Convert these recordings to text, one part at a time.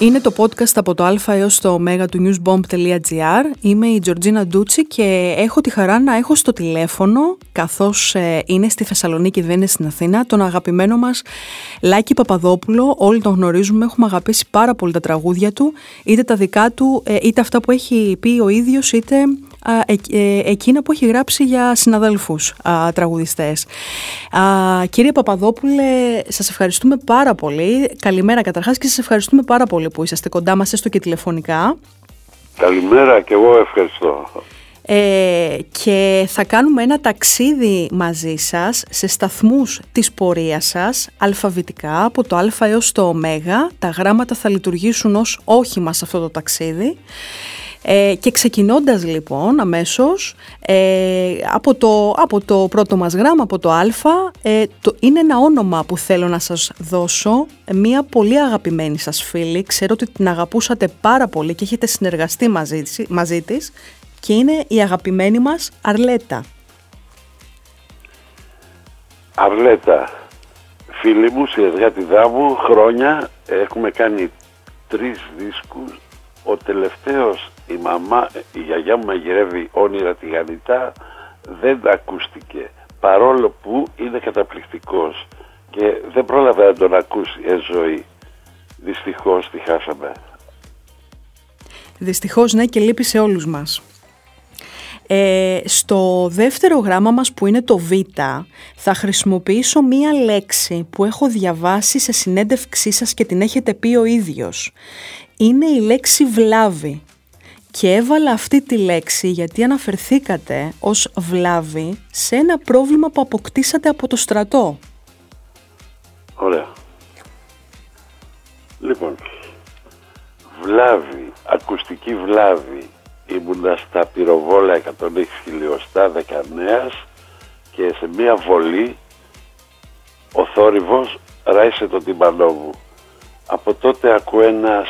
Είναι το podcast από το α έως το ω του newsbomb.gr. Είμαι η Τζορτζίνα Ντούτσι και έχω τη χαρά να έχω στο τηλέφωνο, καθώς ε, είναι στη Θεσσαλονίκη, δεν είναι στην Αθήνα, τον αγαπημένο μας Λάκη Παπαδόπουλο. Όλοι τον γνωρίζουμε, έχουμε αγαπήσει πάρα πολύ τα τραγούδια του, είτε τα δικά του, ε, είτε αυτά που έχει πει ο ίδιος, είτε ε, εκείνα που έχει γράψει για συναδέλφους α, τραγουδιστές. Α, κύριε Παπαδόπουλε, σας ευχαριστούμε πάρα πολύ. Καλημέρα καταρχάς και σας ευχαριστούμε πάρα πολύ που είσαστε κοντά μας έστω και τηλεφωνικά. Καλημέρα και εγώ ευχαριστώ. Ε, και θα κάνουμε ένα ταξίδι μαζί σας σε σταθμούς της πορείας σας αλφαβητικά από το α έως το ω. Τα γράμματα θα λειτουργήσουν ως όχημα σε αυτό το ταξίδι ε, και ξεκινώντας λοιπόν αμέσως ε, από, το, από το πρώτο μας γράμμα, από το α, ε, το, είναι ένα όνομα που θέλω να σας δώσω, μια πολύ αγαπημένη σας φίλη, ξέρω ότι την αγαπούσατε πάρα πολύ και έχετε συνεργαστεί μαζί, μαζί της. Και είναι η αγαπημένη μας Αρλέτα. Αρλέτα, φίλη μου, συνεργάτηδά μου, χρόνια, έχουμε κάνει τρεις δίσκους. Ο τελευταίος η μαμά, η γιαγιά μου μαγειρεύει όνειρα τηγανιτά δεν ακούστηκε. Παρόλο που είναι καταπληκτικός και δεν πρόλαβε να τον ακούσει ε ζωή. Δυστυχώς τη χάσαμε. Δυστυχώς ναι και λείπει σε όλους μας. Ε, στο δεύτερο γράμμα μας που είναι το Β θα χρησιμοποιήσω μία λέξη που έχω διαβάσει σε συνέντευξή σας και την έχετε πει ο ίδιος. Είναι η λέξη βλάβη. Και έβαλα αυτή τη λέξη γιατί αναφερθήκατε ως βλάβη σε ένα πρόβλημα που αποκτήσατε από το στρατό. Ωραία. Λοιπόν, βλάβη, ακουστική βλάβη, ήμουνα στα πυροβόλα 106 χιλιοστά 19 και σε μία βολή ο θόρυβος ράισε το τυμπανό μου. Από τότε ακούω ένα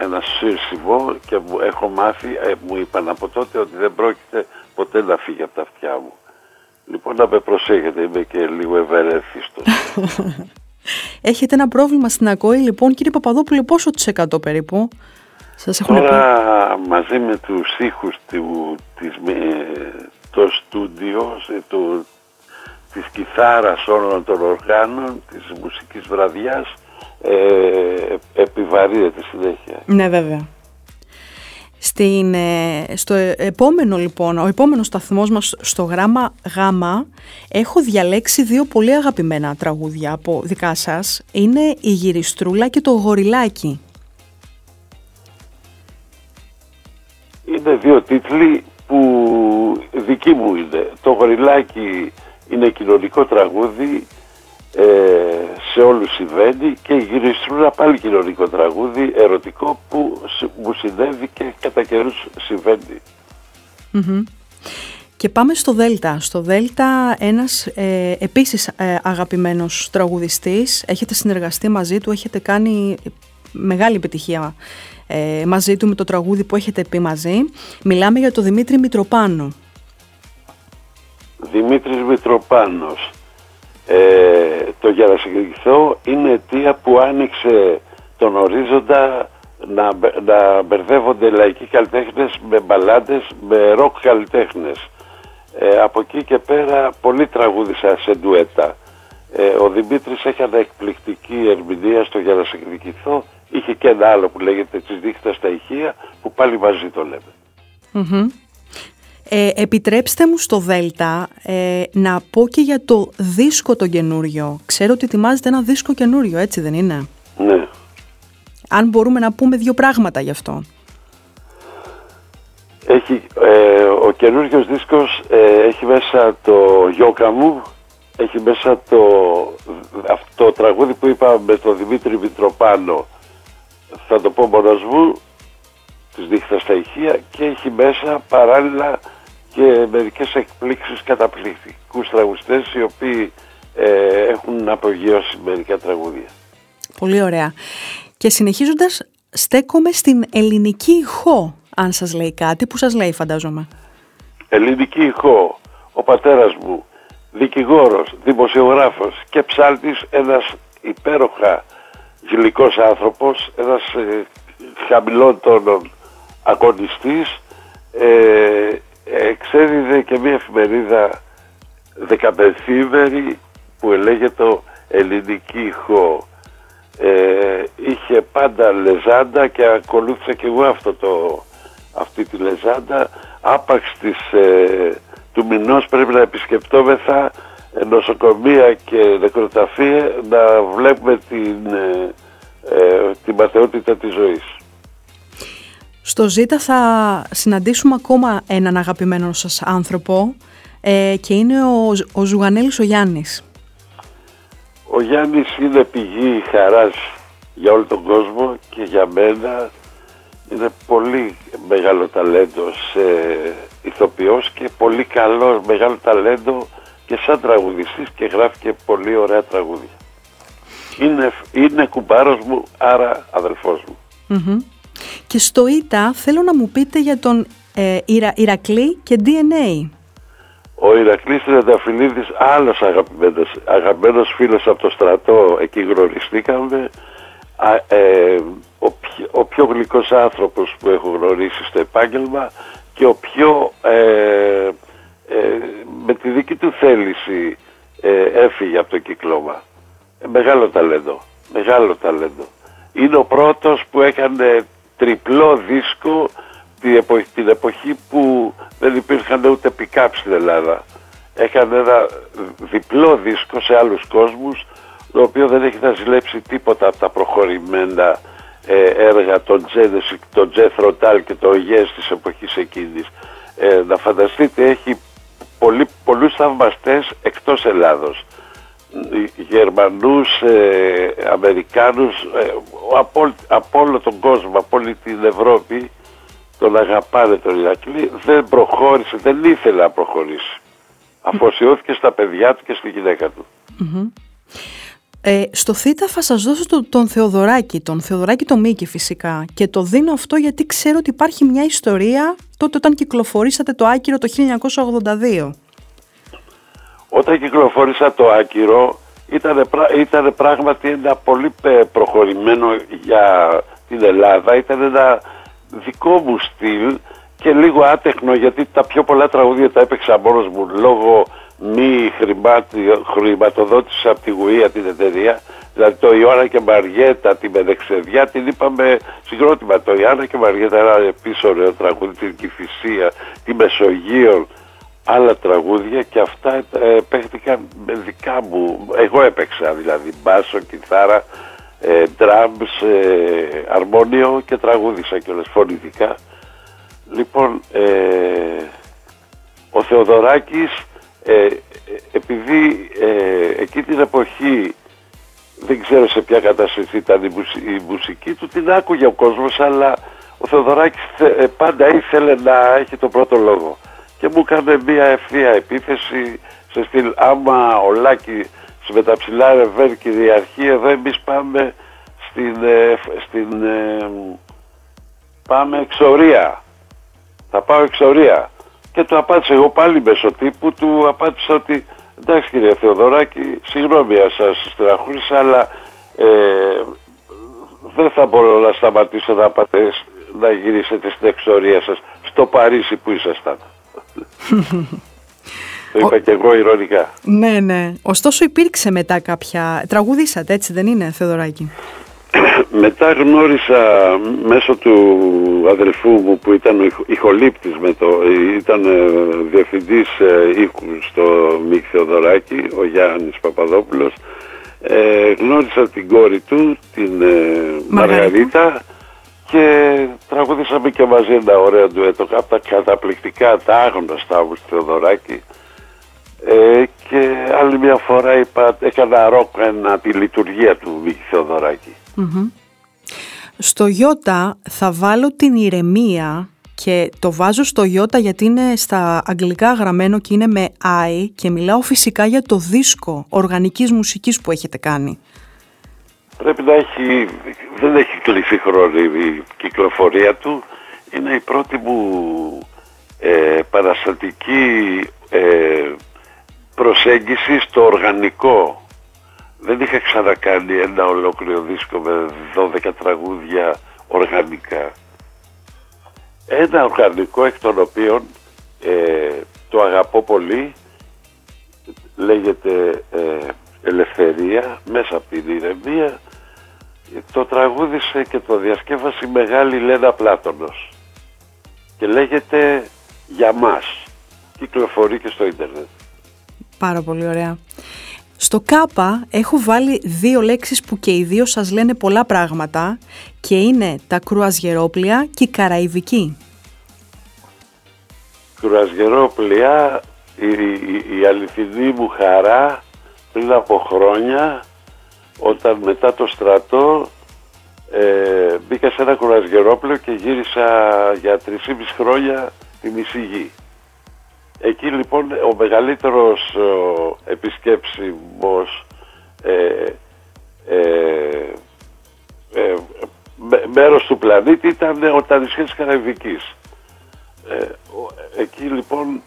ένα σύρσιμο και μου έχω μάθει, ε, μου είπαν από τότε ότι δεν πρόκειται ποτέ να φύγει από τα αυτιά μου. Λοιπόν να με προσέχετε, είμαι και λίγο ευερέθιστος. Έχετε ένα πρόβλημα στην ακοή λοιπόν κύριε Παπαδόπουλε πόσο της εκατό περίπου σας έχουν Τώρα πει; μαζί με τους ήχους του, της, το στούντιο του, της κιθάρας όλων των οργάνων της μουσικής βραδιάς ε, επιβαρύνεται συνέχεια. Ναι βέβαια. Στην, ε, στο επόμενο λοιπόν, ο επόμενος σταθμός μας στο γράμμα γάμα έχω διαλέξει δύο πολύ αγαπημένα τραγούδια από δικά σας. Είναι η Γυριστρούλα και το Γοριλάκι. Είναι δύο τίτλοι που δικοί μου είναι. Το Γοριλάκι είναι κοινωνικό τραγούδι ε, σε όλους συμβαίνει και η Γυριστρούνα πάλι κοινωνικό τραγούδι ερωτικό που μου συνέβη και κατά καιρούς Και πάμε στο Δέλτα. Στο Δέλτα ένας ε, επίσης ε, αγαπημένος τραγουδιστής. Έχετε συνεργαστεί μαζί του, έχετε κάνει μεγάλη επιτυχία ε, μαζί του με το τραγούδι που έχετε πει μαζί. Μιλάμε για τον Δημήτρη Μητροπάνο. Δημήτρης Μητροπάνος ε, το για να συγκριθώ είναι αιτία που άνοιξε τον ορίζοντα να, να μπερδεύονται λαϊκοί καλλιτέχνες με μπαλάντες, με ροκ καλλιτέχνες. Ε, από εκεί και πέρα πολύ τραγούδισα σε ντουέτα. Ε, ο Δημήτρης έκανε εκπληκτική ερμηνεία στο για να συγκριθώ. Είχε και ένα άλλο που λέγεται «Τις δίχτες στα ηχεία» που πάλι μαζί το λέμε. Ε, επιτρέψτε μου στο Δέλτα ε, να πω και για το δίσκο το καινούριο. Ξέρω ότι ετοιμάζετε ένα δίσκο καινούριο, έτσι δεν είναι; Ναι. Αν μπορούμε να πούμε δύο πράγματα γι' αυτό. Έχει, ε, ο καινούριος δίσκος ε, έχει μέσα το γιόκα μου, έχει μέσα το, αυτό τραγούδι που είπα με τον Δημήτρη Μητροπάνο, θα το πω μόνος μου, της δίχτας στα ηχεία και έχει μέσα παράλληλα και μερικές εκπλήξεις καταπληκτικούς τραγουδιστές οι οποίοι ε, έχουν απογειώσει μερικά τραγούδια. Πολύ ωραία. Και συνεχίζοντας στέκομαι στην ελληνική ηχό, αν σας λέει κάτι, που σας λέει φαντάζομαι; Ελληνική ηχό, ο πατέρας μου, δικηγόρος, δημοσιογράφος και ψάλτης, ένας υπέροχα γλυκός άνθρωπος, ένας ε, χαμηλών τόνων αγωνιστής, ε, εξέδιδε και μια εφημερίδα δεκαπενθήμερη που το ελληνική ηχό. Ε, είχε πάντα λεζάντα και ακολούθησα και εγώ αυτό το, αυτή τη λεζάντα. Άπαξ της, ε, του μηνός πρέπει να επισκεπτόμεθα νοσοκομεία και νεκροταφεία να βλέπουμε την, ε, ε, την πατεότητα της ζωής. Στο ΖΙΤΑ θα συναντήσουμε ακόμα έναν αγαπημένο σας άνθρωπο ε, και είναι ο, ο Ζουγανέλης ο Γιάννης. Ο Γιάννης είναι πηγή χαράς για όλο τον κόσμο και για μένα είναι πολύ μεγάλο ταλέντο σε ηθοποιός και πολύ καλό μεγάλο ταλέντο και σαν τραγουδιστής και γράφει και πολύ ωραία τραγούδια. Είναι, είναι κουμπάρος μου, άρα αδελφός μου. Και στο ΙΤΑ θέλω να μου πείτε για τον ε, Ηρακλή και DNA. Ο Ηρακλής Τρενταφυλλίδης, άλλος αγαπημένος, αγαπημένος φίλος από το στρατό, εκεί γνωριστήκαμε. Ε, ο, πιο, ο πιο γλυκός άνθρωπος που έχω γνωρίσει στο επάγγελμα και ο πιο ε, ε, με τη δική του θέληση ε, έφυγε από το κυκλώμα. Ε, μεγάλο ταλέντο, μεγάλο ταλέντο. Είναι ο πρώτος που έκανε τριπλό δίσκο την εποχή, την εποχή που δεν υπήρχαν ούτε pick στην Ελλάδα. Έκανε ένα διπλό δίσκο σε άλλους κόσμους το οποίο δεν έχει να ζηλέψει τίποτα από τα προχωρημένα έργα των Genesis, τον Jethro Tull και το Yes της εποχής εκείνης. Ε, να φανταστείτε έχει πολύ, πολλούς θαυμαστές εκτός Ελλάδος. Γερμανούς, ε, Αμερικάνους, ε, από, από, όλο τον κόσμο, από όλη την Ευρώπη τον αγαπάνε τον Ηρακλή. Δεν προχώρησε, δεν ήθελε να προχωρήσει. Αφοσιώθηκε στα παιδιά του και στη γυναίκα του. Ε, στο ΘΙΤΑ θα σας δώσω τον, τον Θεοδωράκη, τον Θεοδωράκη το Μίκη φυσικά και το δίνω αυτό γιατί ξέρω ότι υπάρχει μια ιστορία τότε όταν κυκλοφορήσατε το Άκυρο το 1982. Όταν κυκλοφορήσα το Άκυρο ήταν, ήταν πράγματι ένα πολύ προχωρημένο για την Ελλάδα, ήταν ένα δικό μου στυλ και λίγο άτεχνο γιατί τα πιο πολλά τραγούδια τα έπαιξα μόνος μου λόγω μη χρηματοδότησης από τη Γουία την εταιρεία. Δηλαδή το Ιωάννα και Μαριέτα, την Μεδεξεδιά την είπαμε συγκρότημα. Το Ιωάννα και Μαριέτα ένα επίσης ωραίο τραγούδι, την Κηφισία, τη Μεσογείο, άλλα τραγούδια και αυτά ε, παίχτηκαν με δικά μου. Εγώ έπαιξα δηλαδή μπάσο, κιθάρα, ε, drums, ε, αρμόνιο και τραγούδισα κιόλας φωνητικά. Λοιπόν, ε, ο Θεοδωράκης ε, επειδή ε, εκεί την εποχή δεν ξέρω σε ποια κατάσταση ήταν η, μουσική του, την άκουγε ο κόσμος, αλλά ο Θεοδωράκης ε, πάντα ήθελε να έχει το πρώτο λόγο. Και μου έκανε μια ευθεία επίθεση σε στυλ άμα ο Λάκης με τα ψηλά ρεβέρ κυριαρχεί, εδώ εμείς πάμε στην, στην πάμε εξορία. Θα πάω εξορία. Και του απάντησα εγώ πάλι μέσω τύπου, του απάντησα ότι εντάξει κύριε Θεοδωράκη, συγγνώμη αν σας στεναχώρησα, αλλά ε, δεν θα μπορώ να σταματήσω να πάτε να γυρίσετε στην εξορία σας στο Παρίσι που ήσασταν. Το είπα και εγώ ηρωνικά. Ναι, ναι. Ωστόσο υπήρξε μετά κάποια... Τραγουδήσατε έτσι δεν είναι Θεοδωράκη; Μετά γνώρισα μέσω του αδελφού μου που ήταν ο ηχολήπτης με το, ήταν ε, διευθυντής ε, ήχου στο Μίκ Θεοδωράκη, ο Γιάννης Παπαδόπουλος. Ε, γνώρισα την κόρη του, την Μαργαρίτα και τραγουδήσαμε και μαζί ένα ωραίο ντουέτο από τα καταπληκτικά, τα άγνωστα μου στη Θεοδωράκη. και άλλη μια φορά είπα, έκανα ροκ ένα, τη λειτουργία του Μίκη Θεοδωράκη. Στο Ιώτα θα βάλω την ηρεμία και το βάζω στο Ιώτα γιατί είναι στα αγγλικά γραμμένο και είναι με I και μιλάω φυσικά για το δίσκο οργανικής μουσικής που έχετε κάνει. Πρέπει να έχει, δεν έχει κλείσει χρόνο η κυκλοφορία του. Είναι η πρώτη μου ε, παραστατική ε, προσέγγιση στο οργανικό δεν είχα ξανακάνει ένα ολόκληρο δίσκο με 12 τραγούδια οργανικά. Ένα οργανικό εκ των οποίων ε, το αγαπώ πολύ λέγεται ε, Ελευθερία μέσα από την ηρεμία το τραγούδισε και το διασκεύασε η μεγάλη Λένα Πλάτωνος και λέγεται «Για μας». Κυκλοφορεί και στο ίντερνετ. Πάρα πολύ ωραία. Στο ΚΑΠΑ έχω βάλει δύο λέξεις που και οι δύο σας λένε πολλά πράγματα και είναι τα κρουαζιερόπλια και η καραϊβική. Κρουαζιερόπλια, η, η, η αληθινή μου χαρά πριν από χρόνια όταν μετά το στρατό ε, μπήκα σε ένα κουρασγερόπλαιο και γύρισα για 3,5 χρόνια τη μισή γη. Εκεί λοιπόν ο μεγαλύτερος ο, επισκέψιμος ε, ε, ε, μέρος του πλανήτη ήταν ο Τανισχές Καραϊβικής. Ε, εκεί λοιπόν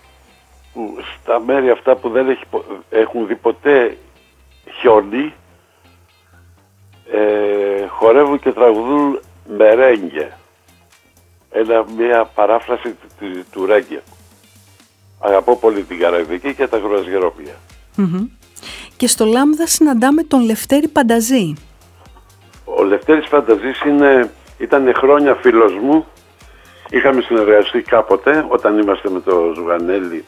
που, στα μέρη αυτά που δεν έχει, έχουν δει ποτέ χιόνι ε, χορεύουν και τραγουδούν μερέγγε. Ένα, μια παράφραση του, του ρέγγε. Αγαπώ πολύ την Καραϊβική και τα κρουαζιεροπλια Και στο Λάμδα συναντάμε τον Λευτέρη Πανταζή. Ο Λευτέρης Πανταζής είναι, ήταν χρόνια φίλος μου. Είχαμε συνεργαστεί κάποτε όταν είμαστε με το Ζουγανέλη,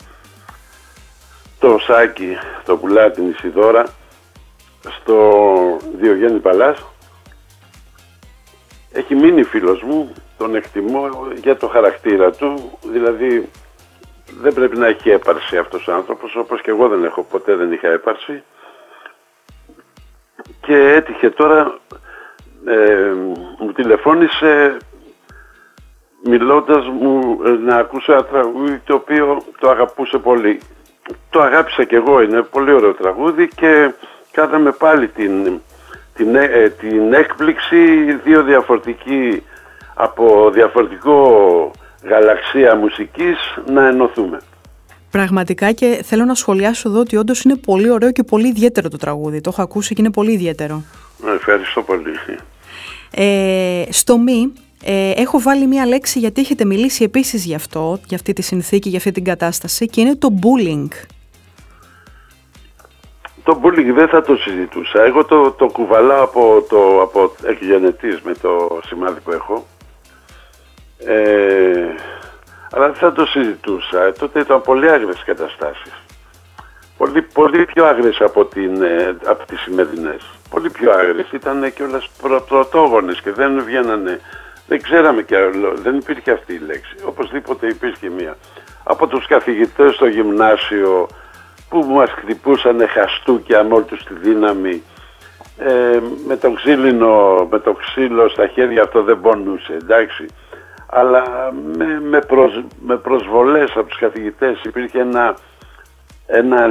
το Σάκη, το Πουλά, την Ισιδώρα στο Διογέννη Παλάς έχει μείνει φίλος μου, τον εκτιμώ για το χαρακτήρα του, δηλαδή δεν πρέπει να έχει έπαρση αυτός ο άνθρωπος, όπως και εγώ δεν έχω, ποτέ δεν είχα έπαρση. Και έτυχε τώρα, ε, μου τηλεφώνησε μιλώντας μου να ακούσω ένα τραγούδι το οποίο το αγαπούσε πολύ. Το αγάπησα και εγώ, είναι πολύ ωραίο τραγούδι και κάναμε πάλι την, την, ε, την έκπληξη δύο διαφορετικοί από διαφορετικό γαλαξία μουσικής να ενωθούμε. Πραγματικά και θέλω να σχολιάσω εδώ ότι όντως είναι πολύ ωραίο και πολύ ιδιαίτερο το τραγούδι. Το έχω ακούσει και είναι πολύ ιδιαίτερο. Ευχαριστώ πολύ. Ε, στο μη ε, έχω βάλει μία λέξη γιατί έχετε μιλήσει επίσης γι' αυτό, για αυτή τη συνθήκη, για αυτή την κατάσταση και είναι το bullying. Το bullying δεν θα το συζητούσα. Εγώ το, το κουβαλάω από, το, από εκγενετής με το σημάδι που έχω. Ε, αλλά δεν θα το συζητούσα. Ε, τότε ήταν πολύ άγριες καταστάσεις. Πολύ, πολύ πιο άγριες από, την, ε, από τις σημερινές. Πολύ πιο άγριες. Ήταν και όλες πρω, πρωτόγονες και δεν βγαίνανε. Δεν ξέραμε και άλλο. Δεν υπήρχε αυτή η λέξη. Οπωσδήποτε υπήρχε μία. Από τους καθηγητές στο γυμνάσιο που μας χτυπούσαν χαστούκια με όλη τους τη δύναμη ε, με το ξύλινο, με το ξύλο στα χέρια αυτό δεν πονούσε, εντάξει. Αλλά με, με, με προσβολές από τους καθηγητές υπήρχε ένα, ένα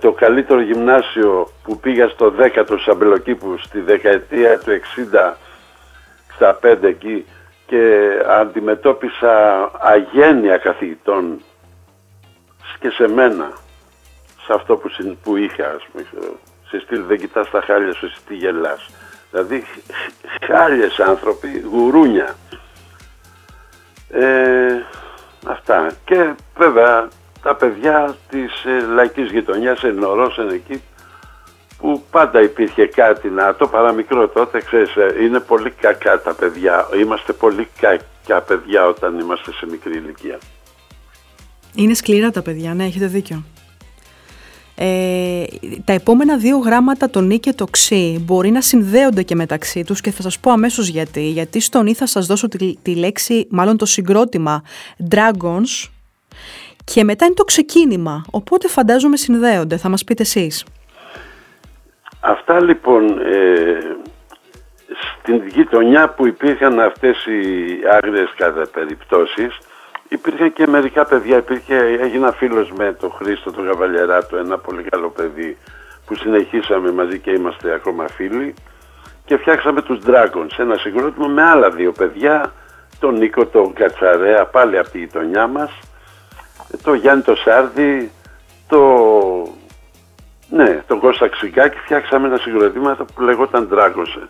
το καλύτερο γυμνάσιο που πήγα στο 10 του Σαμπελοκήπου στη δεκαετία του 60 στα 5 εκεί και αντιμετώπισα αγένεια καθηγητών και σε μένα σε αυτό που, που είχα, ας πούμε, σε στυλ δεν κοιτάς τα χάλια σου, εσύ τι γελάς. Δηλαδή χάλιες άνθρωποι, γουρούνια. Ε, αυτά. Και βέβαια τα παιδιά της ε, λαϊκής γειτονιάς ενωρώσαν εκεί που πάντα υπήρχε κάτι να το παραμικρό τότε, ξέρεις, ε, είναι πολύ κακά τα παιδιά. Είμαστε πολύ κακά παιδιά όταν είμαστε σε μικρή ηλικία. Είναι σκληρά τα παιδιά, ναι, έχετε δίκιο. Ε, τα επόμενα δύο γράμματα, το νι και το ξι, μπορεί να συνδέονται και μεταξύ τους και θα σας πω αμέσως γιατί. Γιατί στο νι θα σας δώσω τη, λέξη, μάλλον το συγκρότημα Dragons και μετά είναι το ξεκίνημα, οπότε φαντάζομαι συνδέονται. Θα μας πείτε εσείς. Αυτά λοιπόν, ε, στην γειτονιά που υπήρχαν αυτές οι άγριες κατά περιπτώσεις, Υπήρχαν και μερικά παιδιά, υπήρχε, έγινα φίλος με τον Χρήστο τον Γαβαλιεράτο, ένα πολύ καλό παιδί που συνεχίσαμε μαζί και είμαστε ακόμα φίλοι και φτιάξαμε τους Dragons, ένα συγκρότημα με άλλα δύο παιδιά, τον Νίκο τον Κατσαρέα, πάλι από τη γειτονιά μας, το Γιάννη το Σάρδη, το Ναι, τον Κώστα Ξυγκάκη φτιάξαμε ένα συγκροτήμα που λεγόταν Dragons.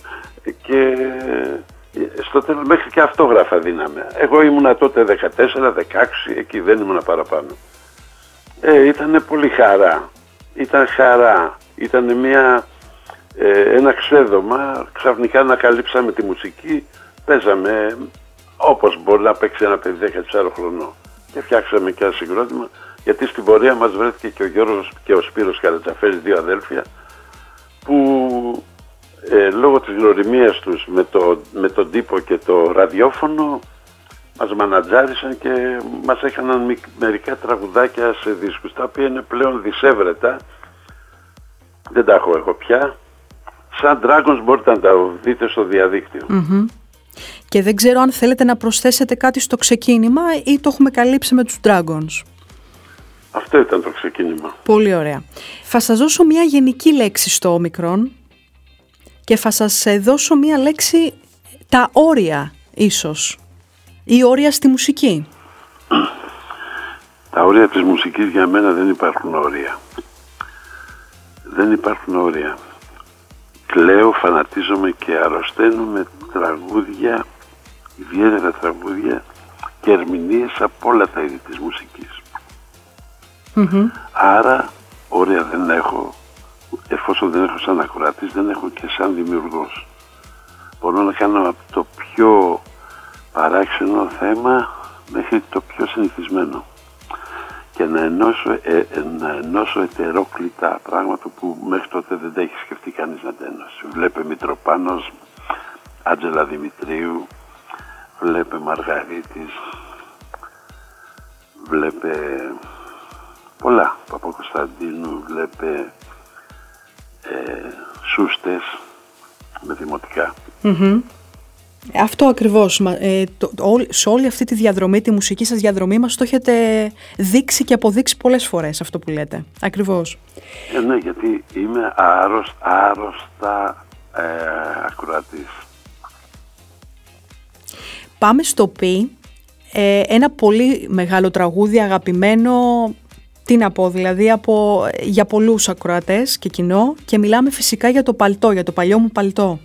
Και ε, στο τέλος μέχρι και αυτόγραφα δίναμε. Εγώ ήμουνα τότε 14, 16, εκεί δεν ήμουνα παραπάνω. Ε, ήταν πολύ χαρά. Ήταν χαρά. Ήταν μια, ε, ένα ξέδωμα. Ξαφνικά ανακαλύψαμε τη μουσική. Παίζαμε όπως μπορεί να παίξει ένα παιδί 14 χρονών. Και φτιάξαμε και ένα συγκρότημα. Γιατί στην πορεία μας βρέθηκε και ο Γιώργος και ο Σπύρος Καρατσαφέλης, δύο αδέλφια, που ε, λόγω της γνωριμίας τους με, το, με τον τύπο και το ραδιόφωνο μας μανατζάρισαν και μας έκαναν μερικά τραγουδάκια σε δίσκους τα οποία είναι πλέον δισεύρετα δεν τα έχω εγώ πια σαν Dragons μπορείτε να τα δείτε στο διαδικτυο Και δεν ξέρω αν θέλετε να προσθέσετε κάτι στο ξεκίνημα ή το έχουμε καλύψει με τους Dragons. Αυτό ήταν το ξεκίνημα. Πολύ ωραία. Θα σας δώσω μια γενική λέξη στο όμικρον και θα σας δώσω μία λέξη τα όρια ίσως ή όρια στη μουσική. Τα όρια της μουσικής για μένα δεν υπάρχουν όρια. Δεν υπάρχουν όρια. Κλαίω, φανατίζομαι και αρρωσταίνω με τραγούδια, ιδιαίτερα τραγούδια και ερμηνείες από όλα τα είδη της μουσικης Άρα όρια δεν έχω εφόσον δεν έχω σαν ακροατής, δεν έχω και σαν δημιουργός. Μπορώ να κάνω από το πιο παράξενο θέμα μέχρι το πιο συνηθισμένο και να ενώσω, ε, ε, να ενώσω ετερόκλητα πράγματα που μέχρι τότε δεν τα έχει σκεφτεί κανείς να τα ενώσει. Βλέπε Μητροπάνος, Άντζελα Δημητρίου, βλέπε Μαργαρίτης, βλέπε πολλά, Παπα-Κωνσταντίνου, βλέπε ε, σούστες με δημοτικα Αυτό ακριβώς. Ε, το, σε όλη αυτή τη διαδρομή, τη μουσική σας διαδρομή μας το έχετε δείξει και αποδείξει πολλές φορές αυτό που λέτε. Ακριβώς. Ε, ναι, γιατί είμαι άρρωστα, άρρωστα ε, ακροατής. Πάμε στο πι. Ε, ένα πολύ μεγάλο τραγούδι αγαπημένο τι να πω, δηλαδή από, για πολλούς ακροατές και κοινό και μιλάμε φυσικά για το παλτό, για το παλιό μου παλτό.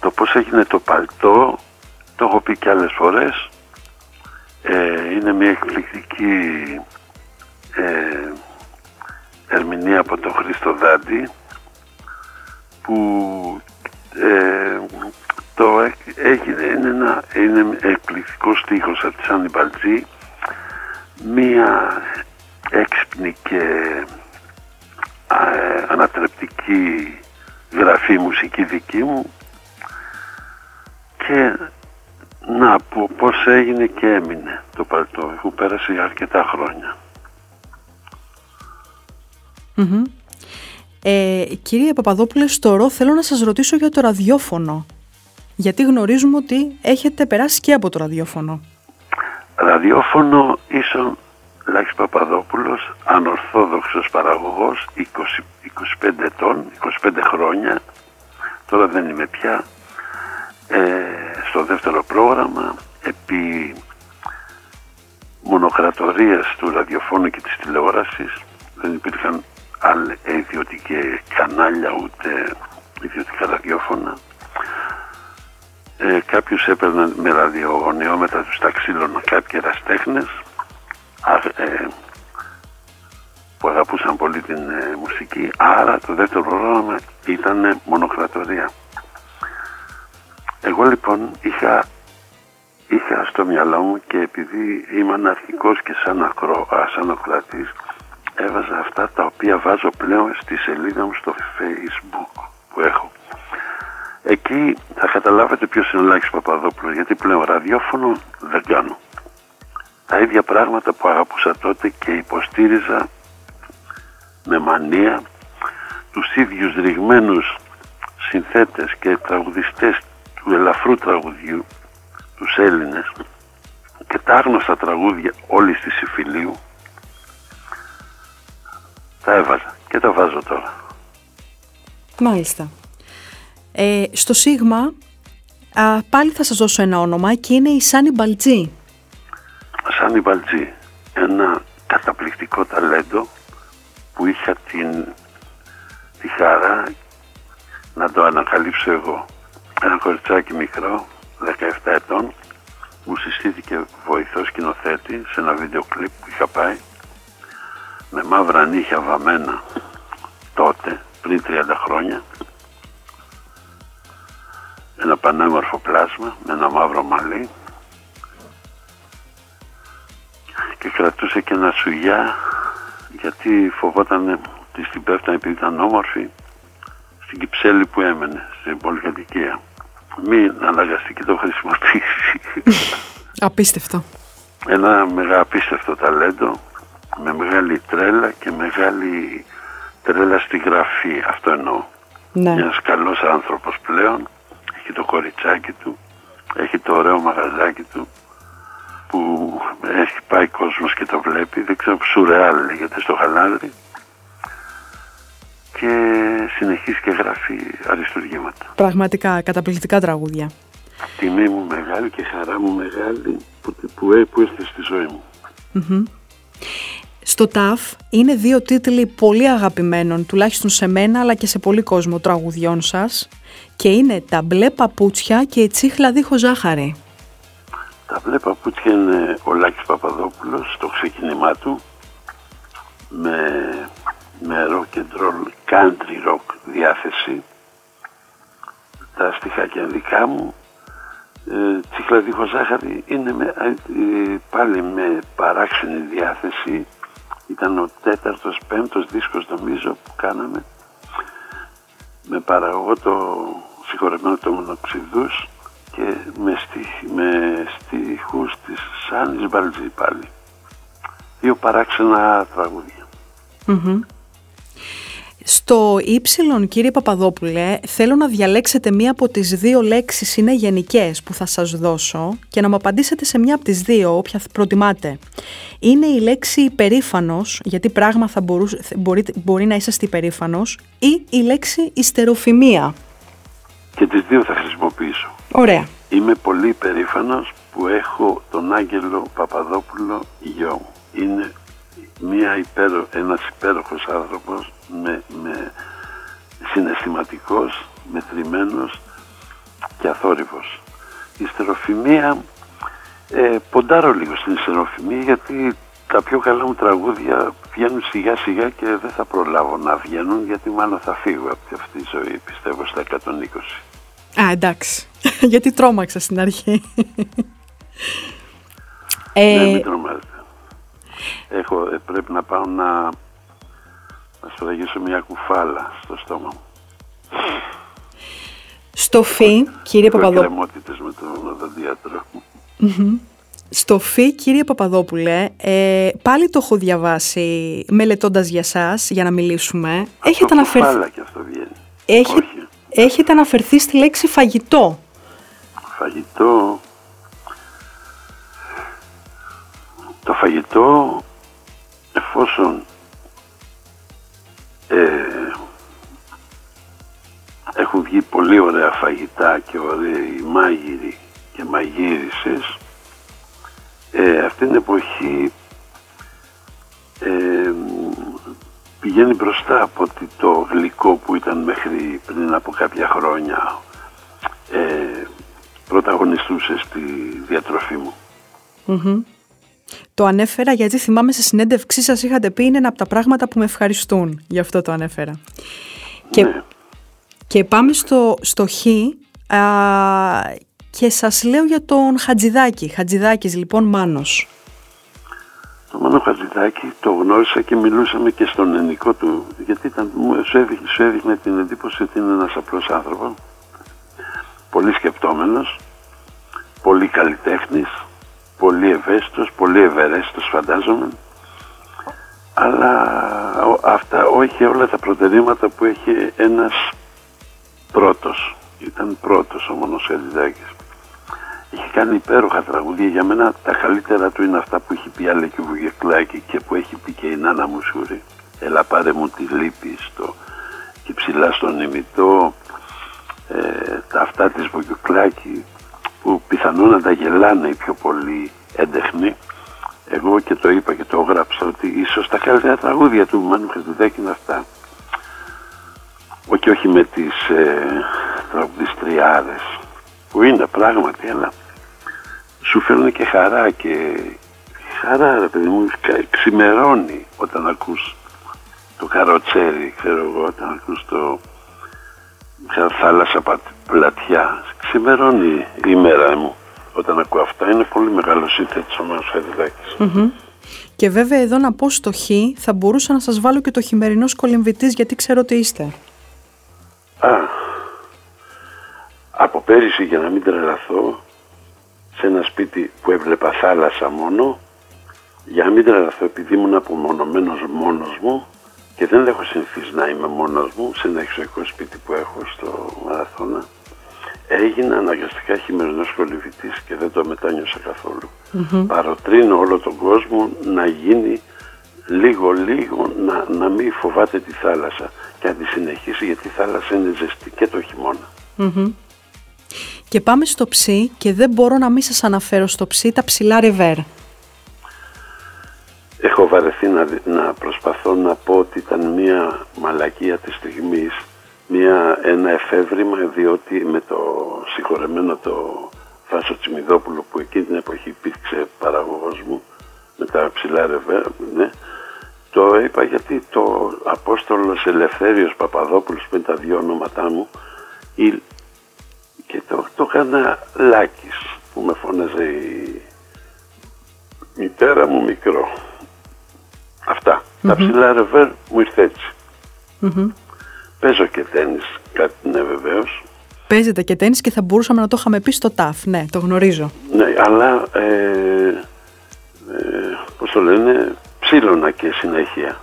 Το πώς έγινε το παλτό, το έχω πει και άλλες φορές, ε, είναι μια εκπληκτική ε, ερμηνεία από τον Χρήστο Δάντη που ε, το έγινε, είναι, ένα, είναι εκπληκτικός στίχος από τη Σάνι Μπαλτζή μία έξυπνη και ε, ανατρεπτική γραφή μουσική δική μου και να πω πώς έγινε και έμεινε το παλτό. Έχω πέρασε για αρκετά χρόνια. Ε, κύριε Παπαδόπουλε, στο ρο θέλω να σας ρωτήσω για το ραδιόφωνο. Γιατί γνωρίζουμε ότι έχετε περάσει και από το ραδιόφωνο. Ραδιόφωνο ίσον Λάκης Παπαδόπουλος, ανορθόδοξος παραγωγός, 20, 25 ετών, 25 χρόνια, τώρα δεν είμαι πια, ε, στο δεύτερο πρόγραμμα, επί μονοκρατορίας του ραδιοφώνου και της τηλεόρασης, δεν υπήρχαν άλλα ιδιωτικά κανάλια ούτε ιδιωτικά ραδιόφωνα. Ε, κάποιους έπαιρναν με ραδιογωνιόμετρα τους τα ξύλωνα κάποιοι εραστέχνες ε, που αγαπούσαν πολύ την ε, μουσική. Άρα το δεύτερο πρόγραμμα ήταν μονοκρατορία. Εγώ λοιπόν είχα είχα στο μυαλό μου και επειδή είμαι αρχικός και σαν, ακρο, σαν ακροατής έβαζα αυτά τα οποία βάζω πλέον στη σελίδα μου στο facebook που έχω. Εκεί θα καταλάβετε ποιος είναι ο Λάκης Παπαδόπουλος γιατί πλέον ραδιόφωνο δεν κάνω τα ίδια πράγματα που αγαπούσα τότε και υποστήριζα με μανία τους ίδιους ρηγμένους συνθέτες και τραγουδιστές του ελαφρού τραγουδιού τους Έλληνες και τα άγνωστα τραγούδια όλης της Ιφιλίου τα έβαζα και τα βάζω τώρα. Μάλιστα. Ε, στο Σίγμα πάλι θα σας δώσω ένα όνομα και είναι η Σάνι Μπαλτζή. Σάνι Μπαλτζή, ένα καταπληκτικό ταλέντο που είχα την, τη χαρά να το ανακαλύψω εγώ. Ένα κοριτσάκι μικρό, 17 ετών, μου συστήθηκε βοηθός σκηνοθέτη σε ένα βίντεο κλιπ που είχα πάει με μαύρα νύχια βαμμένα τότε, πριν 30 χρόνια ένα πανέμορφο πλάσμα με ένα μαύρο μαλλί κρατούσε και ένα σουγιά γιατί φοβόταν ότι στην πέφτανε επειδή ήταν όμορφη στην Κυψέλη που έμενε, στην πολυκατοικία. Μην αναγκαστεί και το χρησιμοποιήσει. Απίστευτο. Ένα μεγάλο απίστευτο ταλέντο με μεγάλη τρέλα και μεγάλη τρέλα στη γραφή. Αυτό εννοώ. Ναι. Ένας καλός άνθρωπος πλέον έχει το κοριτσάκι του, έχει το ωραίο μαγαζάκι του που έχει πάει κόσμος και το βλέπει, δεν ξέρω, σουρεάλ λέγεται στο χαλάδι και συνεχίζει και γράφει αριστουργήματα. Πραγματικά καταπληκτικά τραγούδια. Τιμή μου μεγάλη και χαρά μου μεγάλη που, που, που ήρθε στη ζωή μου. Στο ΤΑΦ είναι δύο τίτλοι πολύ αγαπημένων, τουλάχιστον σε μένα αλλά και σε πολύ κόσμο τραγουδιών σας και είναι «Τα μπλε παπούτσια» και «Η τσίχλα δίχως ζάχαρη». Τα μπλε παπούτσια είναι ο Λάκης Παπαδόπουλος στο ξεκίνημά του με, με rock and roll, country rock διάθεση. Τα στιχάκια δικά μου. Ε, τσίχλα δίχως ζάχαρη είναι με, ε, πάλι με παράξενη διάθεση ήταν ο τέταρτος, πέμπτος δίσκος νομίζω που κάναμε με παραγωγό το συγχωρεμένο το μονοξιδούς και με, στιχ, με στιχούς της Σάνης Μπαλτζή πάλι. Δύο παράξενα Στο ύψιλον κύριε Παπαδόπουλε θέλω να διαλέξετε μία από τις δύο λέξεις είναι γενικές που θα σας δώσω και να μου απαντήσετε σε μία από τις δύο όποια προτιμάτε. Είναι η λέξη υπερήφανος γιατί πράγμα θα μπορούσε, μπορεί, μπορεί να είσαστε υπερήφανος ή η λέξη ιστεροφημία. Και τις δύο θα χρησιμοποιήσω. Ωραία. Είμαι πολύ υπερήφανος που έχω τον Άγγελο Παπαδόπουλο γιο μου. Είναι μια υπέρο, ένας υπέροχος άνθρωπος με, με συναισθηματικός, μετρημένος και αθόρυβος. Η στεροφημία, ε, ποντάρω λίγο στην στεροφημία γιατί τα πιο καλά μου τραγούδια βγαίνουν σιγά σιγά και δεν θα προλάβω να βγαίνουν γιατί μάλλον θα φύγω από αυτή τη ζωή πιστεύω στα 120. Α, εντάξει. γιατί τρόμαξα στην αρχή. ε... Ναι, μην τρομάζετε. Έχω, ε, πρέπει να πάω να, να σφραγίσω μια κουφάλα στο στόμα μου. Στο φι, κύριε Παπαδόπουλε. με τον οδοντίατρο. Στο φι, κύριε Παπαδόπουλε, ε, πάλι το έχω διαβάσει μελετώντας για σας, για να μιλήσουμε. Αυτό έχετε αναφερθεί... και αυτό βγαίνει. Έχετε, έχετε αναφερθεί στη λέξη φαγητό. Φαγητό... Το φαγητό εφόσον ε, έχουν βγει πολύ ωραία φαγητά και ωραίοι μάγειροι και μαγείρισες ε, αυτή την εποχή ε, πηγαίνει μπροστά από ότι το γλυκό που ήταν μέχρι πριν από κάποια χρόνια ε, πρωταγωνιστούσε στη διατροφή μου. Το ανέφερα γιατί θυμάμαι σε συνέντευξή σας είχατε πει είναι ένα από τα πράγματα που με ευχαριστούν. Γι' αυτό το ανέφερα. Και, ναι. και πάμε στο, στο Χ και σας λέω για τον Χατζηδάκη. Χατζηδάκης λοιπόν Μάνος. Το Μάνο Χατζηδάκη το γνώρισα και μιλούσαμε και στον ενικό του γιατί ήταν, σου, έδειχνε, σου έδειχνε την εντύπωση ότι είναι ένας απλός άνθρωπος πολύ σκεπτόμενος πολύ καλλιτέχνης πολύ ευαίσθητος, πολύ ευερέστητος φαντάζομαι. Αλλά αυτά όχι όλα τα προτερήματα που έχει ένας πρώτος. Ήταν πρώτος ο Μόνος έχει κάνει υπέροχα τραγούδια για μένα τα καλύτερα του είναι αυτά που έχει πει Άλεκη Βουγεκλάκη και που έχει πει και η Νάνα Μουσούρη έλα πάρε μου τη λύπη στο και ψηλά στον ημιτό ε, τα αυτά της Βουγεκλάκη που πιθανόν να τα γελάνε οι πιο πολύ έντεχνοι. Εγώ και το είπα και το έγραψα ότι ίσως τα καλύτερα τραγούδια του Μάνου Χατζηδάκη είναι αυτά. Όχι, όχι με τις ε, τραγουδιστριάδες που είναι πράγματι, αλλά σου φέρνουν και χαρά και χαρά ρε παιδί μου ξημερώνει όταν ακούς το καροτσέρι, ξέρω εγώ, όταν ακούς το θάλασσα πλατιά. Ξημερώνει η μέρα μου όταν ακούω αυτά. Είναι πολύ μεγάλο σύνθετης ο Μάνος Και βέβαια εδώ να πω στο χ θα μπορούσα να σας βάλω και το χειμερινό κολυμβητής γιατί ξέρω ότι είστε. Α, από πέρυσι για να μην τρελαθώ σε ένα σπίτι που έβλεπα θάλασσα μόνο για να μην τρελαθώ επειδή ήμουν απομονωμένος μόνος μου και δεν έχω συνηθίσει να είμαι μόνος μου σε ένα εξωτερικό σπίτι που έχω στο Μαραθώνα έγινα αναγκαστικά χειμερινός κολυβητής και δεν το μετάνιωσα καθόλου. Παροτρύνω όλο τον κόσμο να γίνει λίγο λίγο να, να μην φοβάται τη θάλασσα και να τη συνεχίσει γιατί η θάλασσα είναι ζεστή και το χειμωνα Και πάμε στο ψι και δεν μπορώ να μην σας αναφέρω στο ψι τα ψηλά ρεβέρ. Έχω βαρεθεί να, να προσπαθώ να πω ότι ήταν μια μαλακία της στιγμής, μια, ένα εφεύρημα διότι με το συγχωρεμένο το Φάσο Τσιμιδόπουλο που εκείνη την εποχή υπήρξε παραγωγός μου με τα ψηλά ρεβέρ, ναι, το είπα γιατί το Απόστολος Ελευθέριος Παπαδόπουλος που είναι τα δύο ονόματά μου και το, το έκανα Λάκης που με φώναζε η μητέρα μου μικρό. Αυτά. Τα ψηλά ρεβέρ μου ήρθε έτσι. Παίζω και τέννις, κάτι ναι βεβαίως. Παίζετε και τέννις και θα μπορούσαμε να το είχαμε πει στο ΤΑΦ, ναι, το γνωρίζω. Ναι, αλλά ε, ε, πώς το λένε, ψήλωνα και συνέχεια.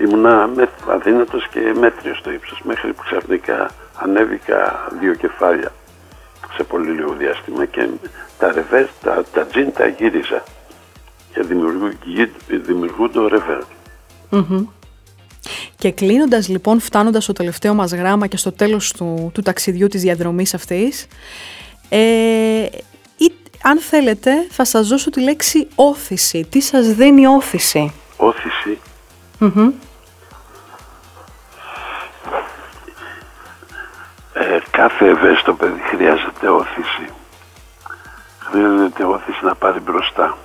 Ήμουνα αδύνατος και μέτριος στο ύψος μέχρι που ξαφνικά ανέβηκα δύο κεφάλια σε πολύ λίγο διάστημα και τα ρεβέρ, τα, τα τζιν τα γύριζα και δημιουργούν το ρεβέρ. Και κλείνοντας λοιπόν, φτάνοντας στο τελευταίο μας γράμμα και στο τέλος του, του ταξιδιού της διαδρομής αυτής, ε, αν θέλετε θα σας δώσω τη λέξη όθηση. Τι σας δίνει όθηση; Όθηση. Ε, κάθε ευαίσθητο παιδί χρειάζεται όθηση. Χρειάζεται όθηση να πάρει μπροστά.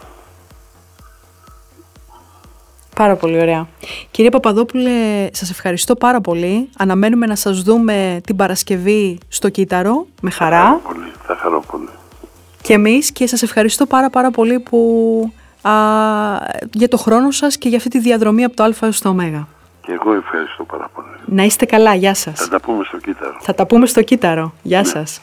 Πάρα πολύ ωραία. Κύριε Παπαδόπουλε, σας ευχαριστώ πάρα πολύ. Αναμένουμε να σας δούμε την Παρασκευή στο Κύτταρο, με χαρά. Θα χαρώ πολύ, θα χαρώ πολύ. Και εμείς και σας ευχαριστώ πάρα πάρα πολύ που, α, για το χρόνο σας και για αυτή τη διαδρομή από το Α έως το Ω. Και εγώ ευχαριστώ πάρα πολύ. Να είστε καλά, γεια σας. Θα τα πούμε στο Κύτταρο. Θα τα πούμε στο Κύτταρο. Γεια ναι. σας.